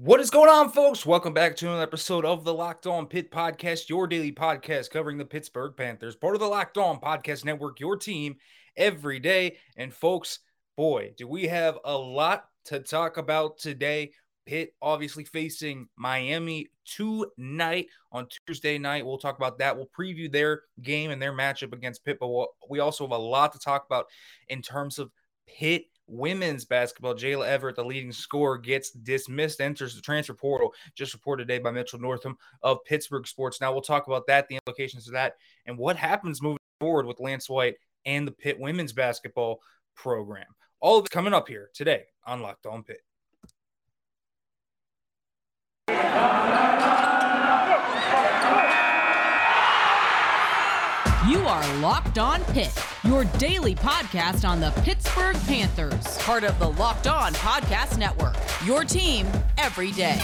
What is going on, folks? Welcome back to another episode of the Locked On Pitt Podcast, your daily podcast covering the Pittsburgh Panthers, part of the Locked On Podcast Network, your team every day. And, folks, boy, do we have a lot to talk about today. Pitt obviously facing Miami tonight on Tuesday night. We'll talk about that. We'll preview their game and their matchup against Pitt, but we'll, we also have a lot to talk about in terms of Pitt women's basketball, Jayla Everett, the leading scorer, gets dismissed, enters the transfer portal, just reported today by Mitchell Northam of Pittsburgh Sports. Now we'll talk about that, the implications of that, and what happens moving forward with Lance White and the Pitt women's basketball program. All of it coming up here today on Locked On Pitt. You are Locked On Pitt, your daily podcast on the Pittsburgh Panthers, part of the Locked On Podcast Network. Your team every day.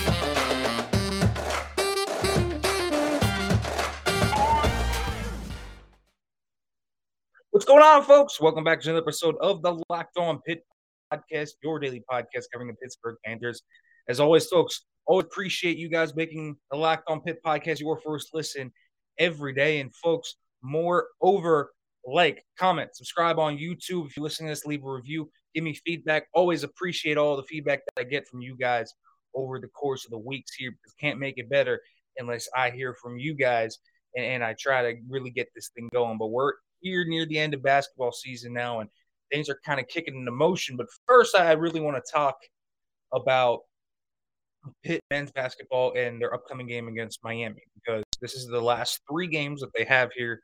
What's going on, folks? Welcome back to another episode of the Locked On Pitt podcast, your daily podcast covering the Pittsburgh Panthers. As always, folks, always appreciate you guys making the Locked On Pitt podcast your first listen every day. And, folks, more over like, comment, subscribe on YouTube. If you listen to this, leave a review. Give me feedback. Always appreciate all the feedback that I get from you guys over the course of the weeks here because can't make it better unless I hear from you guys and, and I try to really get this thing going. But we're here near the end of basketball season now and things are kind of kicking into motion. But first, I really want to talk about Pitt men's basketball and their upcoming game against Miami because this is the last three games that they have here,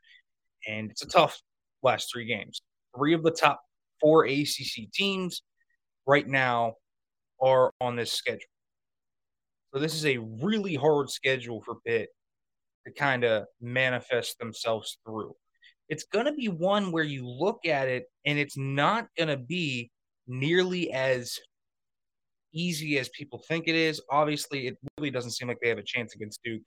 and it's a tough last three games. Three of the top four ACC teams right now are on this schedule. So this is a really hard schedule for Pitt to kind of manifest themselves through. It's going to be one where you look at it and it's not going to be nearly as easy as people think it is. Obviously, it really doesn't seem like they have a chance against Duke.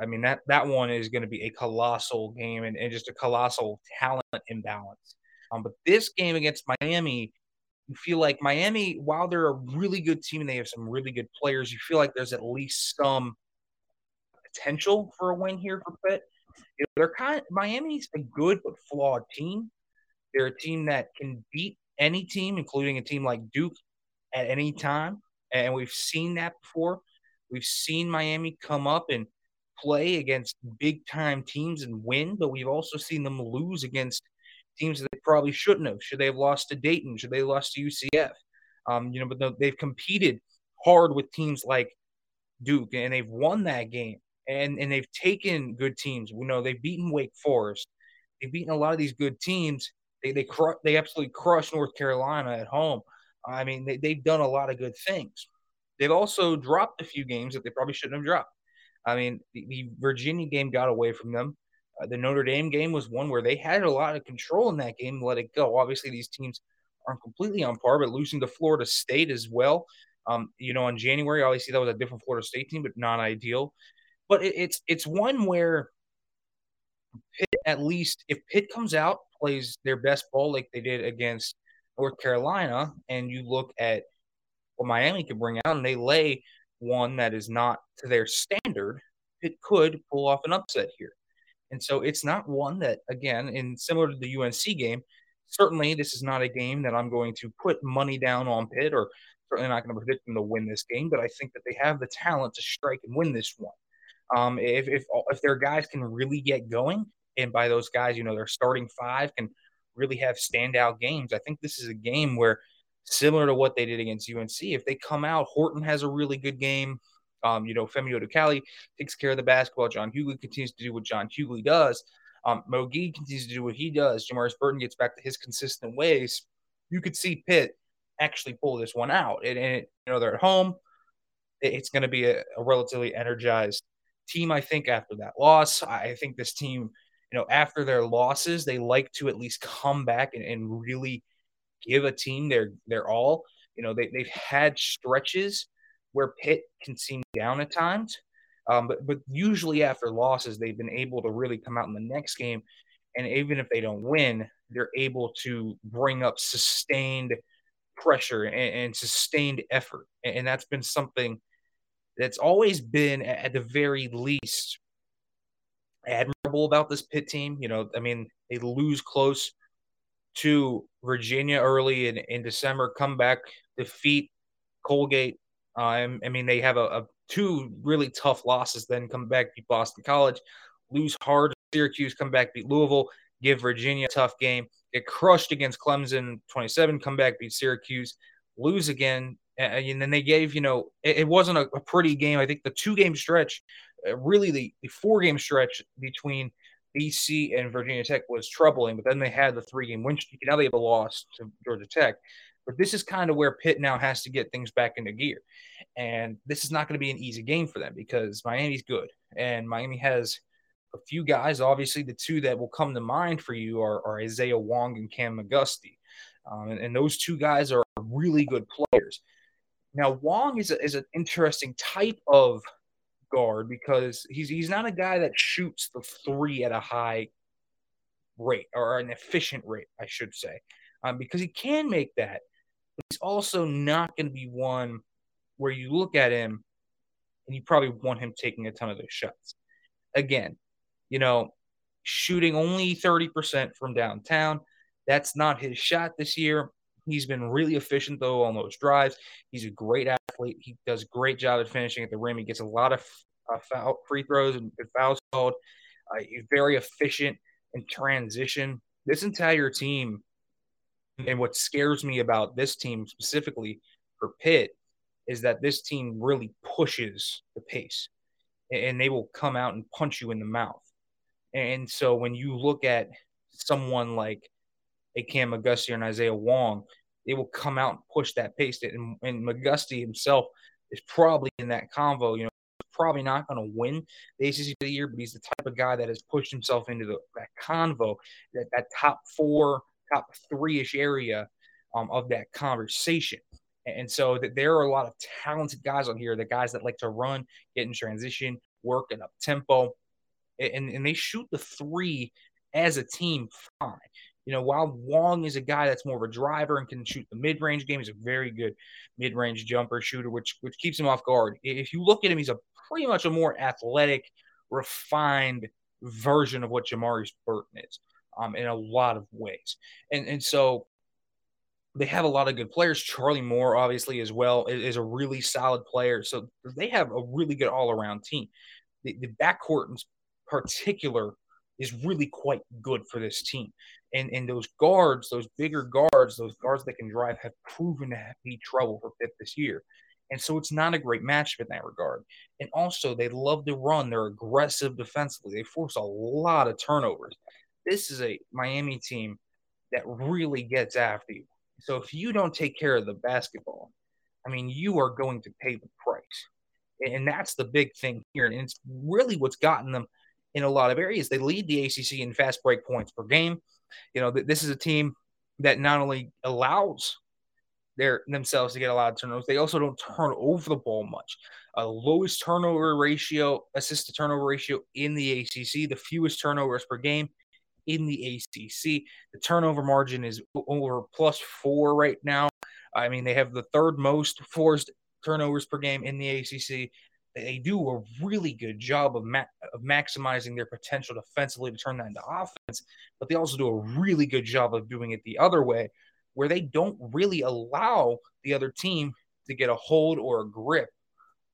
I mean, that that one is going to be a colossal game and, and just a colossal talent imbalance. Um, but this game against Miami, you feel like Miami, while they're a really good team and they have some really good players, you feel like there's at least some potential for a win here for Pitt. You know, they're kind of, Miami's a good but flawed team. They're a team that can beat any team, including a team like Duke, at any time. And we've seen that before. We've seen Miami come up and play against big time teams and win, but we've also seen them lose against teams that they probably shouldn't have. Should they have lost to Dayton? Should they have lost to UCF? Um, you know, but they've competed hard with teams like Duke, and they've won that game. And and they've taken good teams. We know they've beaten Wake Forest. They've beaten a lot of these good teams. They they cru- they absolutely crushed North Carolina at home. I mean, they, they've done a lot of good things. They've also dropped a few games that they probably shouldn't have dropped. I mean, the, the Virginia game got away from them. Uh, the Notre Dame game was one where they had a lot of control in that game, let it go. Obviously, these teams aren't completely on par, but losing to Florida State as well. Um, you know, in January, obviously that was a different Florida State team, but not ideal. But it, it's it's one where Pitt, at least if Pitt comes out, plays their best ball like they did against North Carolina, and you look at what Miami could bring out, and they lay one that is not to their standard, it could pull off an upset here. And so it's not one that, again, in similar to the UNC game, certainly this is not a game that I'm going to put money down on Pitt or certainly not going to predict them to win this game, but I think that they have the talent to strike and win this one. Um, if, if, if their guys can really get going, and by those guys, you know, their starting five can really have standout games. I think this is a game where, similar to what they did against UNC, if they come out, Horton has a really good game. Um, you know, Femi Odukale takes care of the basketball. John Hugley continues to do what John Hugley does. Um, Mogi continues to do what he does. Jamarius Burton gets back to his consistent ways. You could see Pitt actually pull this one out. And, and it, you know, they're at home. It's going to be a, a relatively energized team, I think, after that loss. I think this team – you know, after their losses, they like to at least come back and, and really give a team their their all. You know, they, they've had stretches where Pitt can seem down at times. Um, but but usually after losses, they've been able to really come out in the next game, and even if they don't win, they're able to bring up sustained pressure and, and sustained effort, and, and, that's been something that's always been, at the very least, admirable about this Pitt team. You know, I mean, they lose close to Virginia early in, in December, come back, defeat Colgate. Um, I mean, they have a, a, two really tough losses, then come back, beat Boston College, lose hard Syracuse, come back, beat Louisville, give Virginia a tough game, get crushed against Clemson 27, come back, beat Syracuse, lose again. And then they gave, you know, it, it wasn't a, a, pretty game. I think the two game stretch, uh, really the, the four game stretch between BC and Virginia Tech was troubling, but then they had the three game win streak. Now they have a loss to Georgia Tech. But this is kind of where Pitt now has to get things back into gear. And this is not going to be an easy game for them because Miami's good. And Miami has a few guys. Obviously, the two that will come to mind for you are, are Isaiah Wong and Cam McGusty. Um, and, and, those two guys are really good players. Now, Wong is, a, is an interesting type of guard because he's he's not a guy that shoots the three at a high rate or an efficient rate, I should say, um, because he can make that. But he's also not going to be one where you look at him and you probably want him taking a ton of those shots. Again, you know, shooting only 30% from downtown. That's not his shot this year. He's been really efficient though on those drives. He's a great athlete. He does a great job at finishing at the rim. He gets a lot of uh, foul, free throws and fouls called. Uh, he's very efficient in transition. This entire team, and what scares me about this team specifically for Pitt, is that this team really pushes the pace, and they will come out and punch you in the mouth. And so when you look at someone like a Cam McGusty or an Isaiah Wong, they will come out and push that pace. And, and McGusty himself is probably in that convo. You know, probably not going to win the ACC of the year, but he's the type of guy that has pushed himself into the, that convo, that, that top four, top three ish area um, of that conversation. And so that there are a lot of talented guys on here, the guys that like to run, get in transition, work at up tempo, and, and they shoot the three as a team fine. You know, while Wong is a guy that's more of a driver and can shoot the mid-range game, he's a very good mid-range jumper shooter, which which keeps him off guard. If you look at him, he's a pretty much a more athletic, refined version of what Jamarius Burton is um, in a lot of ways. And and so they have a lot of good players. Charlie Moore, obviously, as well, is, is a really solid player. So they have a really good all-around team. The, the backcourt in particular is really quite good for this team and and those guards, those bigger guards, those guards that can drive, have proven to be trouble for Pitt this year. And so it's not a great matchup in that regard. And also, they love to run. They're aggressive defensively. They force a lot of turnovers. This is a Miami team that really gets after you. So if you don't take care of the basketball, I mean, you are going to pay the price. And that's the big thing here. And it's really what's gotten them in a lot of areas. They lead the ACC in fast break points per game. You know, this is a team that not only allows their themselves to get a lot of turnovers, they also don't turn over the ball much. A lowest turnover ratio, assist to turnover ratio in the ACC, the fewest turnovers per game in the ACC. The turnover margin is over plus four right now. I mean, they have the third most forced turnovers per game in the ACC they do a really good job of, ma- of maximizing their potential defensively to turn that into offense, but they also do a really good job of doing it the other way, where they don't really allow the other team to get a hold or a grip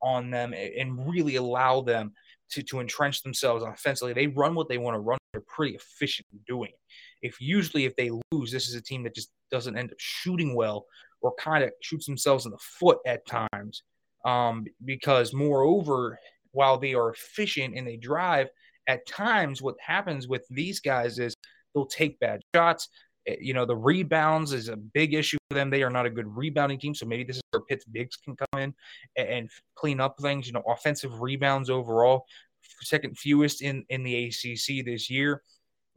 on them and really allow them to, to entrench themselves offensively. They run what they want to run. They're pretty efficient in doing it. If usually if they lose, this is a team that just doesn't end up shooting well or kind of shoots themselves in the foot at times um, because moreover, while they are efficient and they drive, at times what happens with these guys is they'll take bad shots. Eh, you know, the rebounds is a big issue for them. They are not a good rebounding team. So maybe this is where Pitt's bigs can come in and, and clean up things. You know, offensive rebounds overall, second fewest in, in the ACC this year.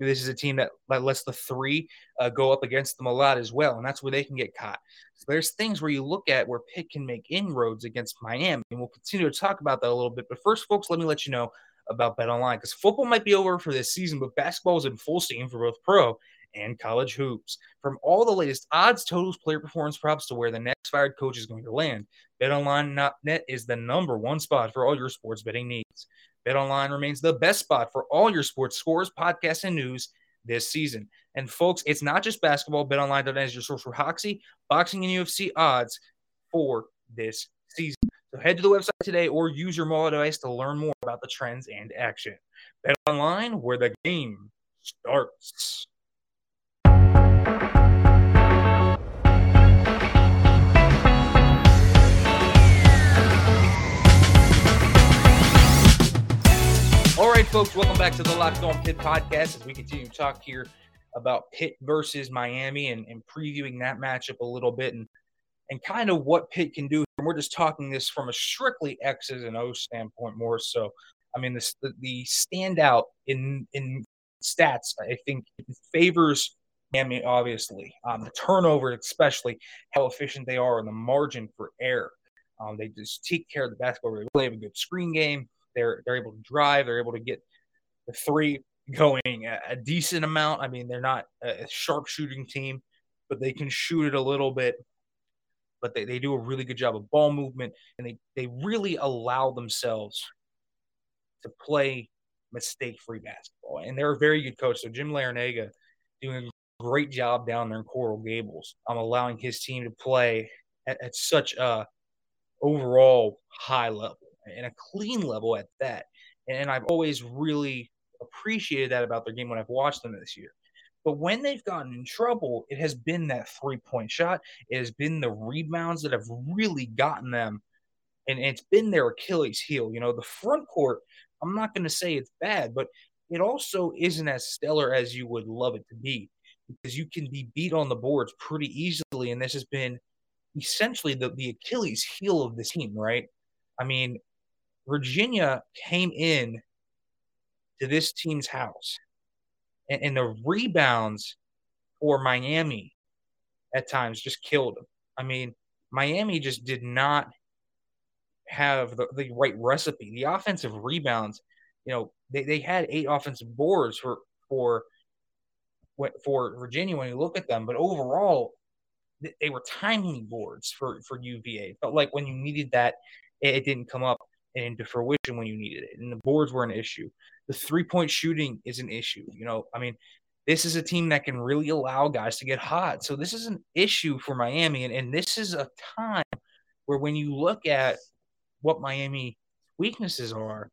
This is a team that, that lets the three uh, go up against them a lot as well, and that's where they can get caught. So there's things where you look at where Pitt can make inroads against Miami, and we'll continue to talk about that a little bit. But first, folks, let me let you know about Bet Online because football might be over for this season, but basketball is in full steam for both pro and college hoops. From all the latest odds, totals, player performance props to where the next fired coach is going to land, BetOnline.net is the number one spot for all your sports betting needs. BetOnline remains the best spot for all your sports scores, podcasts, and news this season. And folks, it's not just basketball. BetOnline.net is your source for hockey, boxing, and UFC odds for this season. So head to the website today or use your mobile device to learn more about the trends and action. Bet online where the game starts. Right, folks, welcome back to the Locked On Pitt podcast as we continue to talk here about Pitt versus Miami and, and previewing that matchup a little bit and and kind of what Pitt can do. And we're just talking this from a strictly X's and O's standpoint more so. I mean, the, the standout in in stats, I think, favors Miami, obviously. Um, the turnover, especially, how efficient they are and the margin for error. Um, they just take care of the basketball. They really have a good screen game. They're they're able to drive. They're able to get the three going a, a decent amount. I mean, they're not a sharp shooting team, but they can shoot it a little bit but they, they do a really good job of ball movement and they, they really allow themselves to play mistake free basketball. And they're a very good coach. So Jim Larrañaga doing a great job down there in Coral Gables. I'm allowing his team to play at, at such a overall high level and a clean level at that. And I've always really appreciated that about their game when I've watched them this year. But when they've gotten in trouble, it has been that three point shot. It has been the rebounds that have really gotten them. And it's been their Achilles heel. You know, the front court, I'm not going to say it's bad, but it also isn't as stellar as you would love it to be because you can be beat on the boards pretty easily. And this has been essentially the, the Achilles heel of this team, right? I mean, Virginia came in to this team's house and, and the rebounds for Miami at times just killed them. I mean, Miami just did not have the, the right recipe. The offensive rebounds, you know, they, they had eight offensive boards for for for Virginia when you look at them, but overall, they were tiny boards for for UVA. But like when you needed that, it, it didn't come up into fruition when you needed it, and the boards were an issue. The three point shooting is an issue. You know, I mean, this is a team that can really allow guys to get hot. So this is an issue for Miami. And, and this is a time where when you look at what Miami weaknesses are,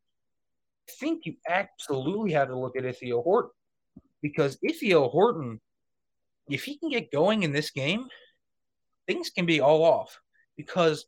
I think you absolutely have to look at Ithiel Horton. Because Ithiel Horton, if he can get going in this game, things can be all off. Because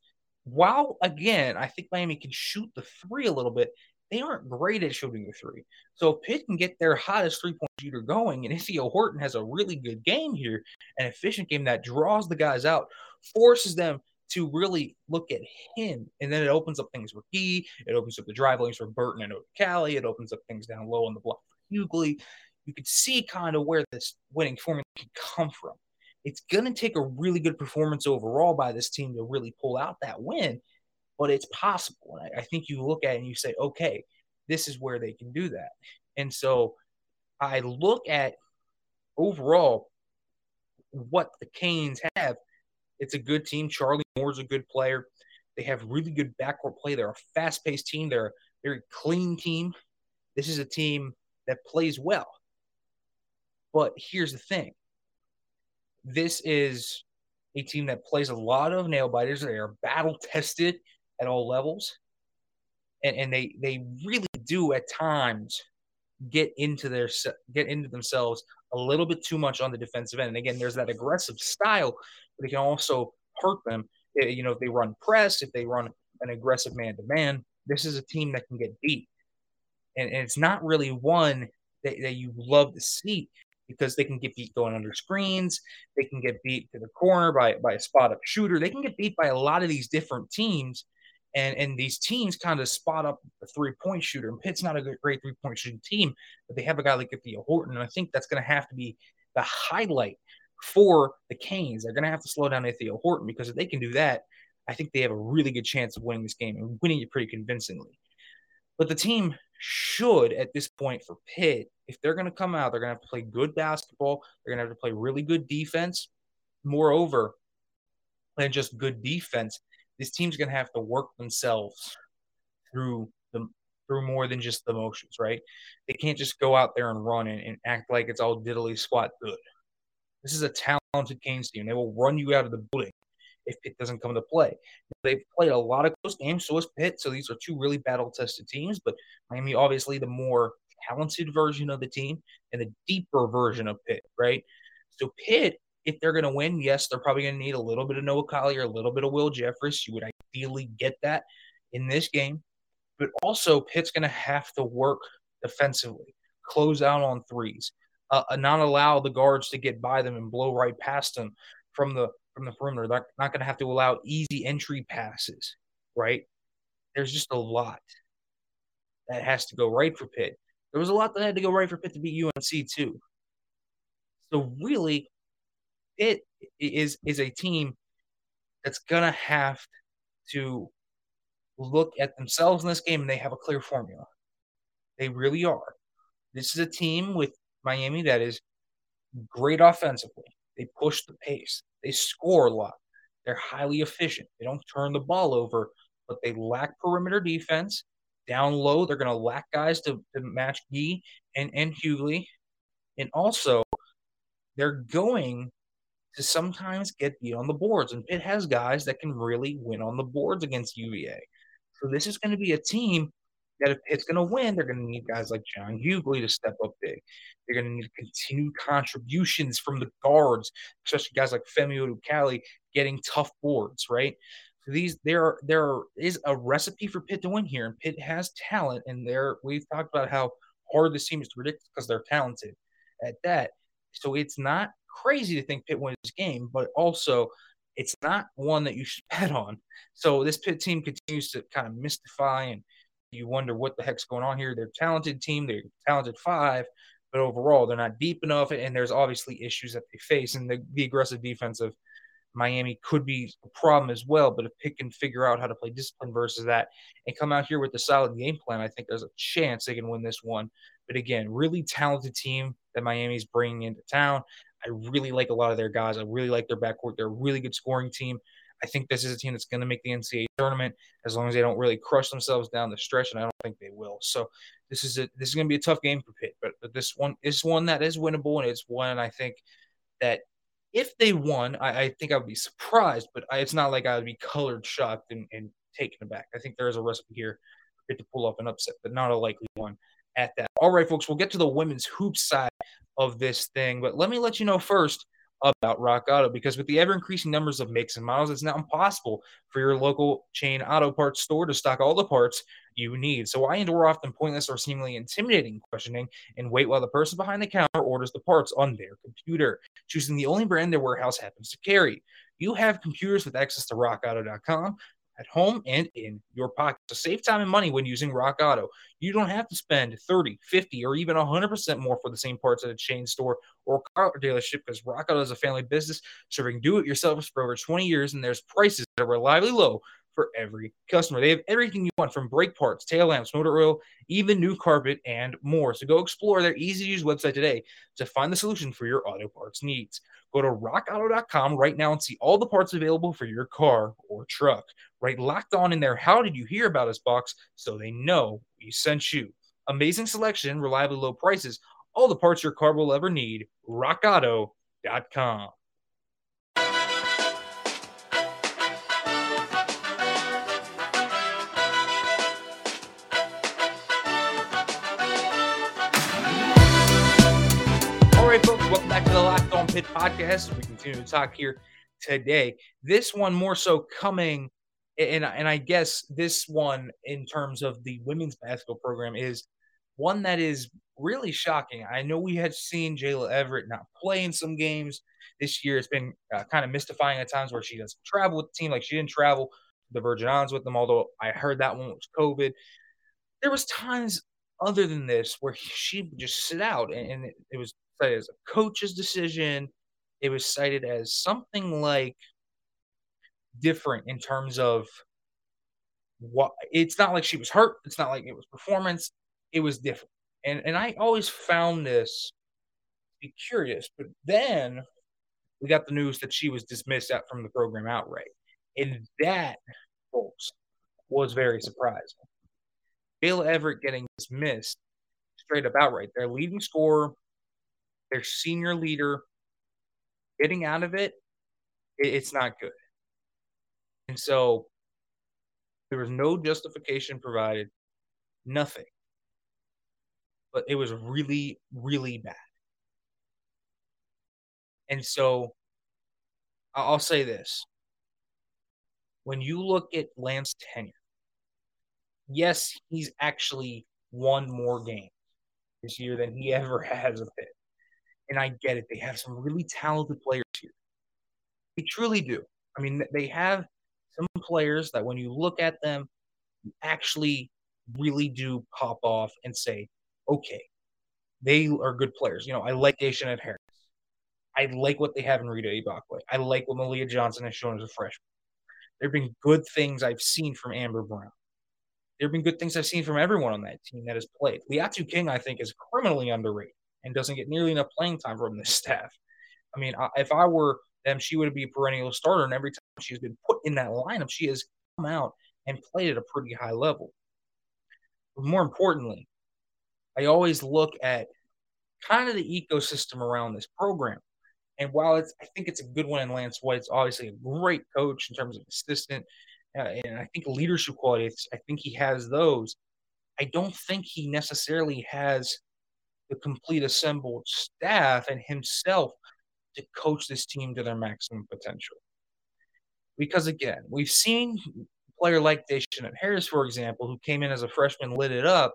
while again, I think Miami can shoot the three a little bit, they aren't great at shooting the three. So if Pitt can get their hottest three point shooter going, and Ithiel Horton has a really good game here, an efficient game that draws the guys out, forces them to really look at him, and then it opens up things for Gee, it opens up the drive lanes for Burton and Cali, it opens up things down low on the block for Hugley. You could see kind of where this winning formula can come from. It's going to take a really good performance overall by this team to really pull out that win but it's possible. And I, I think you look at it and you say, okay, this is where they can do that. And so I look at overall what the Canes have. It's a good team. Charlie Moore's a good player. They have really good backcourt play. They're a fast paced team. They're a very clean team. This is a team that plays well. But here's the thing this is a team that plays a lot of nail biters. They are battle tested at all levels. And, and they they really do at times get into their get into themselves a little bit too much on the defensive end. And again, there's that aggressive style, but it can also hurt them. Eh, you know, if they run press, if they run an aggressive man to man, this is a team that can get beat. And, and it's not really one that, that you love to see because they can get beat going under screens. They can get beat to the corner by, by a spot up shooter. They can get beat by a lot of these different teams and and these teams kind of spot up a three point shooter. And Pitt's not a great three point shooting team, but they have a guy like Ithiel Horton, and I think that's going to have to be the highlight for the Canes. They're going to have to slow down Ithiel Horton because if they can do that, I think they have a really good chance of winning this game and winning it pretty convincingly. But the team should, at this point for Pitt, if they're going to come out, they're going to have to play good basketball. They're going to have to play really good defense. Moreover, than just good defense, this team's going to have to work themselves through the through more than just the motions, right? They can't just go out there and run and, and act like it's all diddly squat good. This is a talented Canes team. They will run you out of the building if Pitt doesn't come to play. They've played a lot of close games, so has Pitt. So these are two really battle tested teams, but Miami, obviously, the more talented version of the team and the deeper version of Pitt, right? So Pitt, if they're going to win, yes, they're probably going to need a little bit of Noah Collier, a little bit of Will Jeffress. You would ideally get that in this game. But also, Pitt's going to have to work defensively, close out on threes, uh, uh not allow the guards to get by them and blow right past them from the from the perimeter. They're not going to have to allow easy entry passes, right? There's just a lot that has to go right for Pitt. There was a lot that had to go right for Pitt to beat UNC too. So really, is is a team that's gonna have to look at themselves in this game and they have a clear formula. They really are. This is a team with Miami that is great offensively. They push the pace. They score a lot. They're highly efficient. They don't turn the ball over, but they lack perimeter defense. Down low, they're going to lack guys to, to match Gee and, and Hugley. And also, they're going to sometimes get beat on the boards. And Pitt has guys that can really win on the boards against UVA. So this is going to be a team that if it's going to win, they're going to need guys like John Hugley to step up big. They're going to need continued contributions from the guards, especially guys like Femi Odukale getting tough boards, right? So these there there is a recipe for Pitt to win here, and Pitt has talent, and there we've talked about how hard this team is to predict because they're talented at that. So it's not crazy to think Pitt wins this game, but also it's not one that you should bet on. So this Pitt team continues to kind of mystify and you wonder what the heck's going on here. They're talented team, they're talented five, but overall they're not deep enough, and there's obviously issues that they face. And the, the aggressive defense of Miami could be a problem as well. But if Pitt can figure out how to play discipline versus that and come out here with a solid game plan, I think there's a chance they can win this one. But again, really talented team that Miami's bringing into town. I really like a lot of their guys. I really like their backcourt. They're a really good scoring team. I think this is a team that's going to make the NCAA tournament as long as they don't really crush themselves down the stretch, and I don't think they will. So this is a this is going to be a tough game for Pitt, but, but this one is one that is winnable, and it's one I think that if they won, I, I think I would be surprised, but I, it's not like I would be colored shocked and, and taken aback. I think there is a recipe here for Pitt to pull off an upset, but not a likely one at that. All right, folks, we'll get to the women's hoop side of this thing, but let me let you know first about Rock Auto because with the ever increasing numbers of makes and models, it's now impossible for your local chain auto parts store to stock all the parts you need. So why endure often pointless or seemingly intimidating questioning and wait while the person behind the counter orders the parts on their computer, choosing the only brand their warehouse happens to carry. You have computers with access to rockauto.com at home and in your pocket. To save time and money when using Rock Auto, you don't have to spend 30, 50, or even 100% more for the same parts at a chain store or car dealership because Rock Auto is a family business serving do-it-yourselfers for over 20 years, and there's prices that are reliably low for every customer. They have everything you want from brake parts, tail lamps, motor oil, even new carpet, and more. So go explore their easy to use website today to find the solution for your auto parts needs. Go to rockauto.com right now and see all the parts available for your car or truck. Right locked on in there. How did you hear about us box so they know we sent you? Amazing selection, reliably low prices, all the parts your car will ever need. RockAuto.com. Pitt podcast. We continue to talk here today. This one more so coming, and and I guess this one in terms of the women's basketball program is one that is really shocking. I know we had seen Jayla Everett not play in some games this year. It's been uh, kind of mystifying at times where she doesn't travel with the team, like she didn't travel the Virgin Islands with them. Although I heard that one was COVID. There was times other than this where she just sit out, and, it was cited as a coach's decision. It was cited as something like different in terms of what it's not like she was hurt. It's not like it was performance. It was different. And and I always found this be curious. But then we got the news that she was dismissed out from the program outright. And that, folks, was very surprising. Bill Everett getting dismissed straight up outright. Their leading scorer, their senior leader, getting out of it, it's not good. And so there was no justification provided, nothing. But it was really, really bad. And so I'll say this. When you look at Lance tenure, yes, he's actually won more games this year than he ever has a Pitt. And I get it. They have some really talented players here. They truly do. I mean, they have some players that when you look at them, you actually really do pop off and say, okay, they are good players. You know, I like Daishen Harris. I like what they have in Rita Igbokwe. I like what Malia Johnson has shown as a freshman. There have been good things I've seen from Amber Brown. There have been good things I've seen from everyone on that team that has played. Liatu King, I think, is criminally underrated and doesn't get nearly enough playing time from this staff. I mean, if I were them, she would be a perennial starter, and every time she's been put in that lineup, she has come out and played at a pretty high level. But more importantly, I always look at kind of the ecosystem around this program. And while it's, I think it's a good one in Lance White. It's obviously a great coach in terms of assistant, uh, and I think leadership qualities. I think he has those. I don't think he necessarily has the complete assembled staff and himself to coach this team to their maximum potential. Because again, we've seen player like Daishen Harris, for example, who came in as a freshman, lit it up,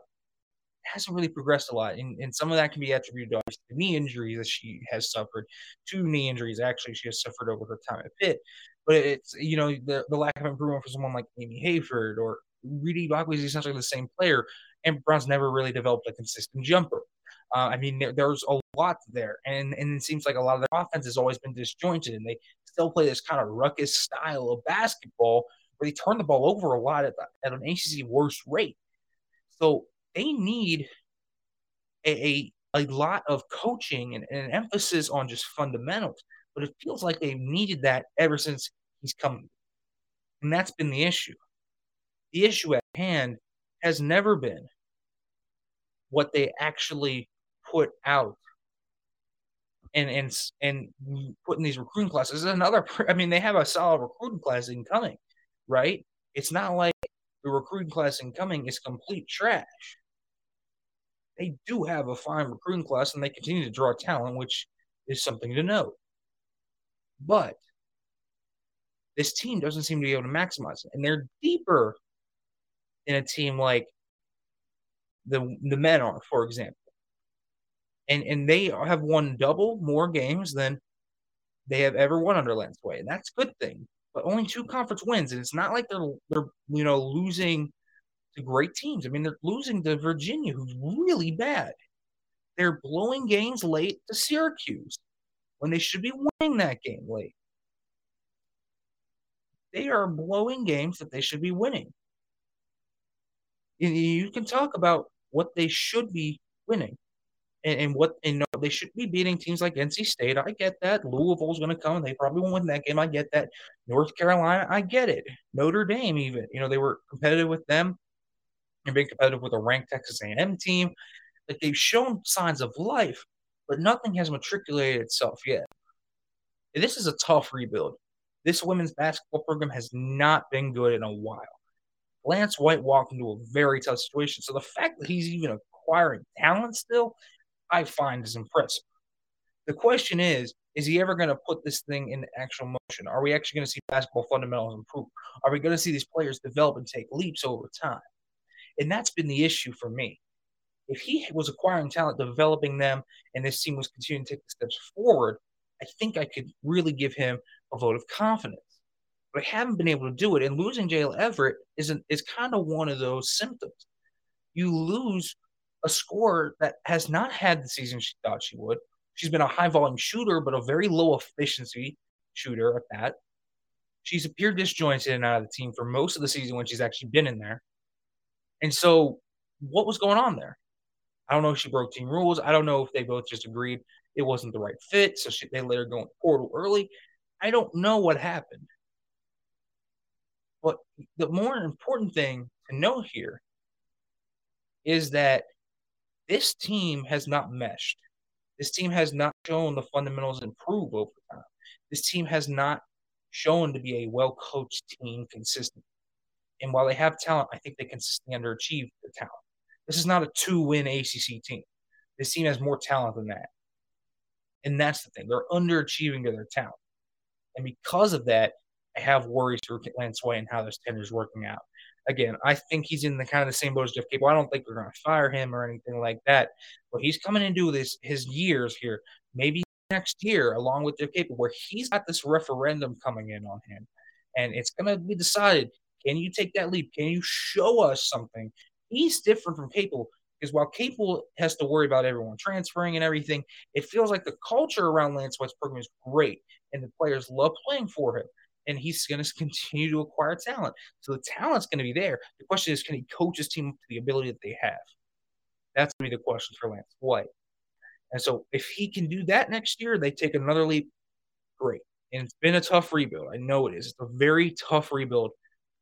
hasn't really progressed a lot. And, and some of that can be attributed to the knee injuries that she has suffered. Two knee injuries, actually, she has suffered over her time at Pitt. But it's, you know, the, the lack of improvement for someone like Amy Hayford or Rita Igbokwe is essentially the same player. And Brown's never really developed a consistent jumper. Uh, I mean, there, there's a lot there. And, and it seems like a lot of their offense has always been disjointed. And they still play this kind of ruckus style of basketball where they turn the ball over a lot at, at an ACC worst rate. So they need a, a, a lot of coaching and, and, an emphasis on just fundamentals. But it feels like they've needed that ever since he's come. And that's been the issue. The issue at hand has never been what they actually put out and and and putting these recruiting classes. Another, I mean, they have a solid recruiting class incoming, right? It's not like the recruiting class incoming is complete trash they do have a fine recruiting class and they continue to draw talent, which is something to note. But this team doesn't seem to be able to maximize it. And they're deeper in a team like the the men are, for example. And and they have won double more games than they have ever won under Lance White. And that's a good thing. But only two conference wins. And it's not like they're they're you know losing to great teams. I mean, they're losing to Virginia, who's really bad. They're blowing games late to Syracuse when they should be winning that game late. They are blowing games that they should be winning. You can talk about what they should be winning and, and what and know, they should be beating teams like NC State. I get that. Louisville's going to come. They probably won't win that game. I get that. North Carolina, I get it. Notre Dame, even you know they were competitive with them and being competitive with a ranked Texas A&M team. Like they've shown signs of life, but nothing has matriculated itself yet. And this is a tough rebuild. This women's basketball program has not been good in a while. Lance White walked into a very tough situation. So the fact that he's even acquiring talent still, I find is impressive. The question is, is he ever going to put this thing in actual motion? Are we actually going to see basketball fundamentals improve? Are we going to see these players develop and take leaps over time? And that's been the issue for me. If he was acquiring talent, developing them, and this team was continuing to take the steps forward, I think I could really give him a vote of confidence. But I haven't been able to do it. And losing Jayla Everett is, an, is kind of one of those symptoms. You lose a scorer that has not had the season she thought she would. She's been a high volume shooter, but a very low efficiency shooter at that. She's appeared disjointed and out of the team for most of the season when she's actually been in there. And so, what was going on there? I don't know if she broke team rules. I don't know if they both just agreed it wasn't the right fit, so she, they let her go in portal early. I don't know what happened. But the more important thing to know here is that this team has not meshed. This team has not shown the fundamentals improve over time. This team has not shown to be a well coached team consistently. And while they have talent, I think they consistently underachieve the talent. This is not a two win ACC team. This team has more talent than that. And that's the thing. They're underachieving to their talent. And because of that, I have worries for Lance White and how this tenure is working out. Again, I think he's in the kind of the same boat as Jeff Capel. I don't think we're going to fire him or anything like that. But he's coming into this his years here, maybe next year, along with Jeff Capel, where he's got this referendum coming in on him. And it's going to be decided can you take that leap? Can you show us something? He's different from Capel because while Capel has to worry about everyone transferring and everything, it feels like the culture around Lance program is great and the players love playing for him. And he's going to continue to acquire talent. So the talent's going to be there. The question is, can he coach his team to the ability that they have? That's going to be the question for Lance White. And so if he can do that next year, they take another leap, great. And it's been a tough rebuild. I know it is. It's a very tough rebuild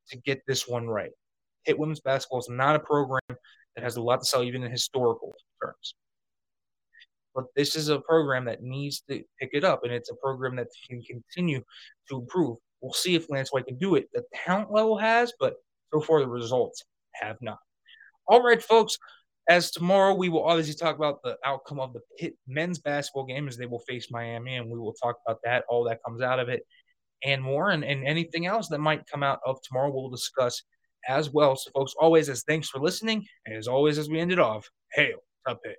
to get this one right. Pitt women's basketball is not a program that has a lot to sell, even in historical terms. But this is a program that needs to pick it up, and it's a program that can continue to improve. We'll see if Lance White can do it. The talent level has, but so far the results have not. All right, folks. As tomorrow, we will obviously talk about the outcome of the Pitt men's basketball game as they will face Miami, and we will talk about that, all that comes out of it, and more, and, and anything else that might come out of tomorrow, we'll discuss as well. So, folks, always as thanks for listening, and as always, as we ended off, hail to Pitt.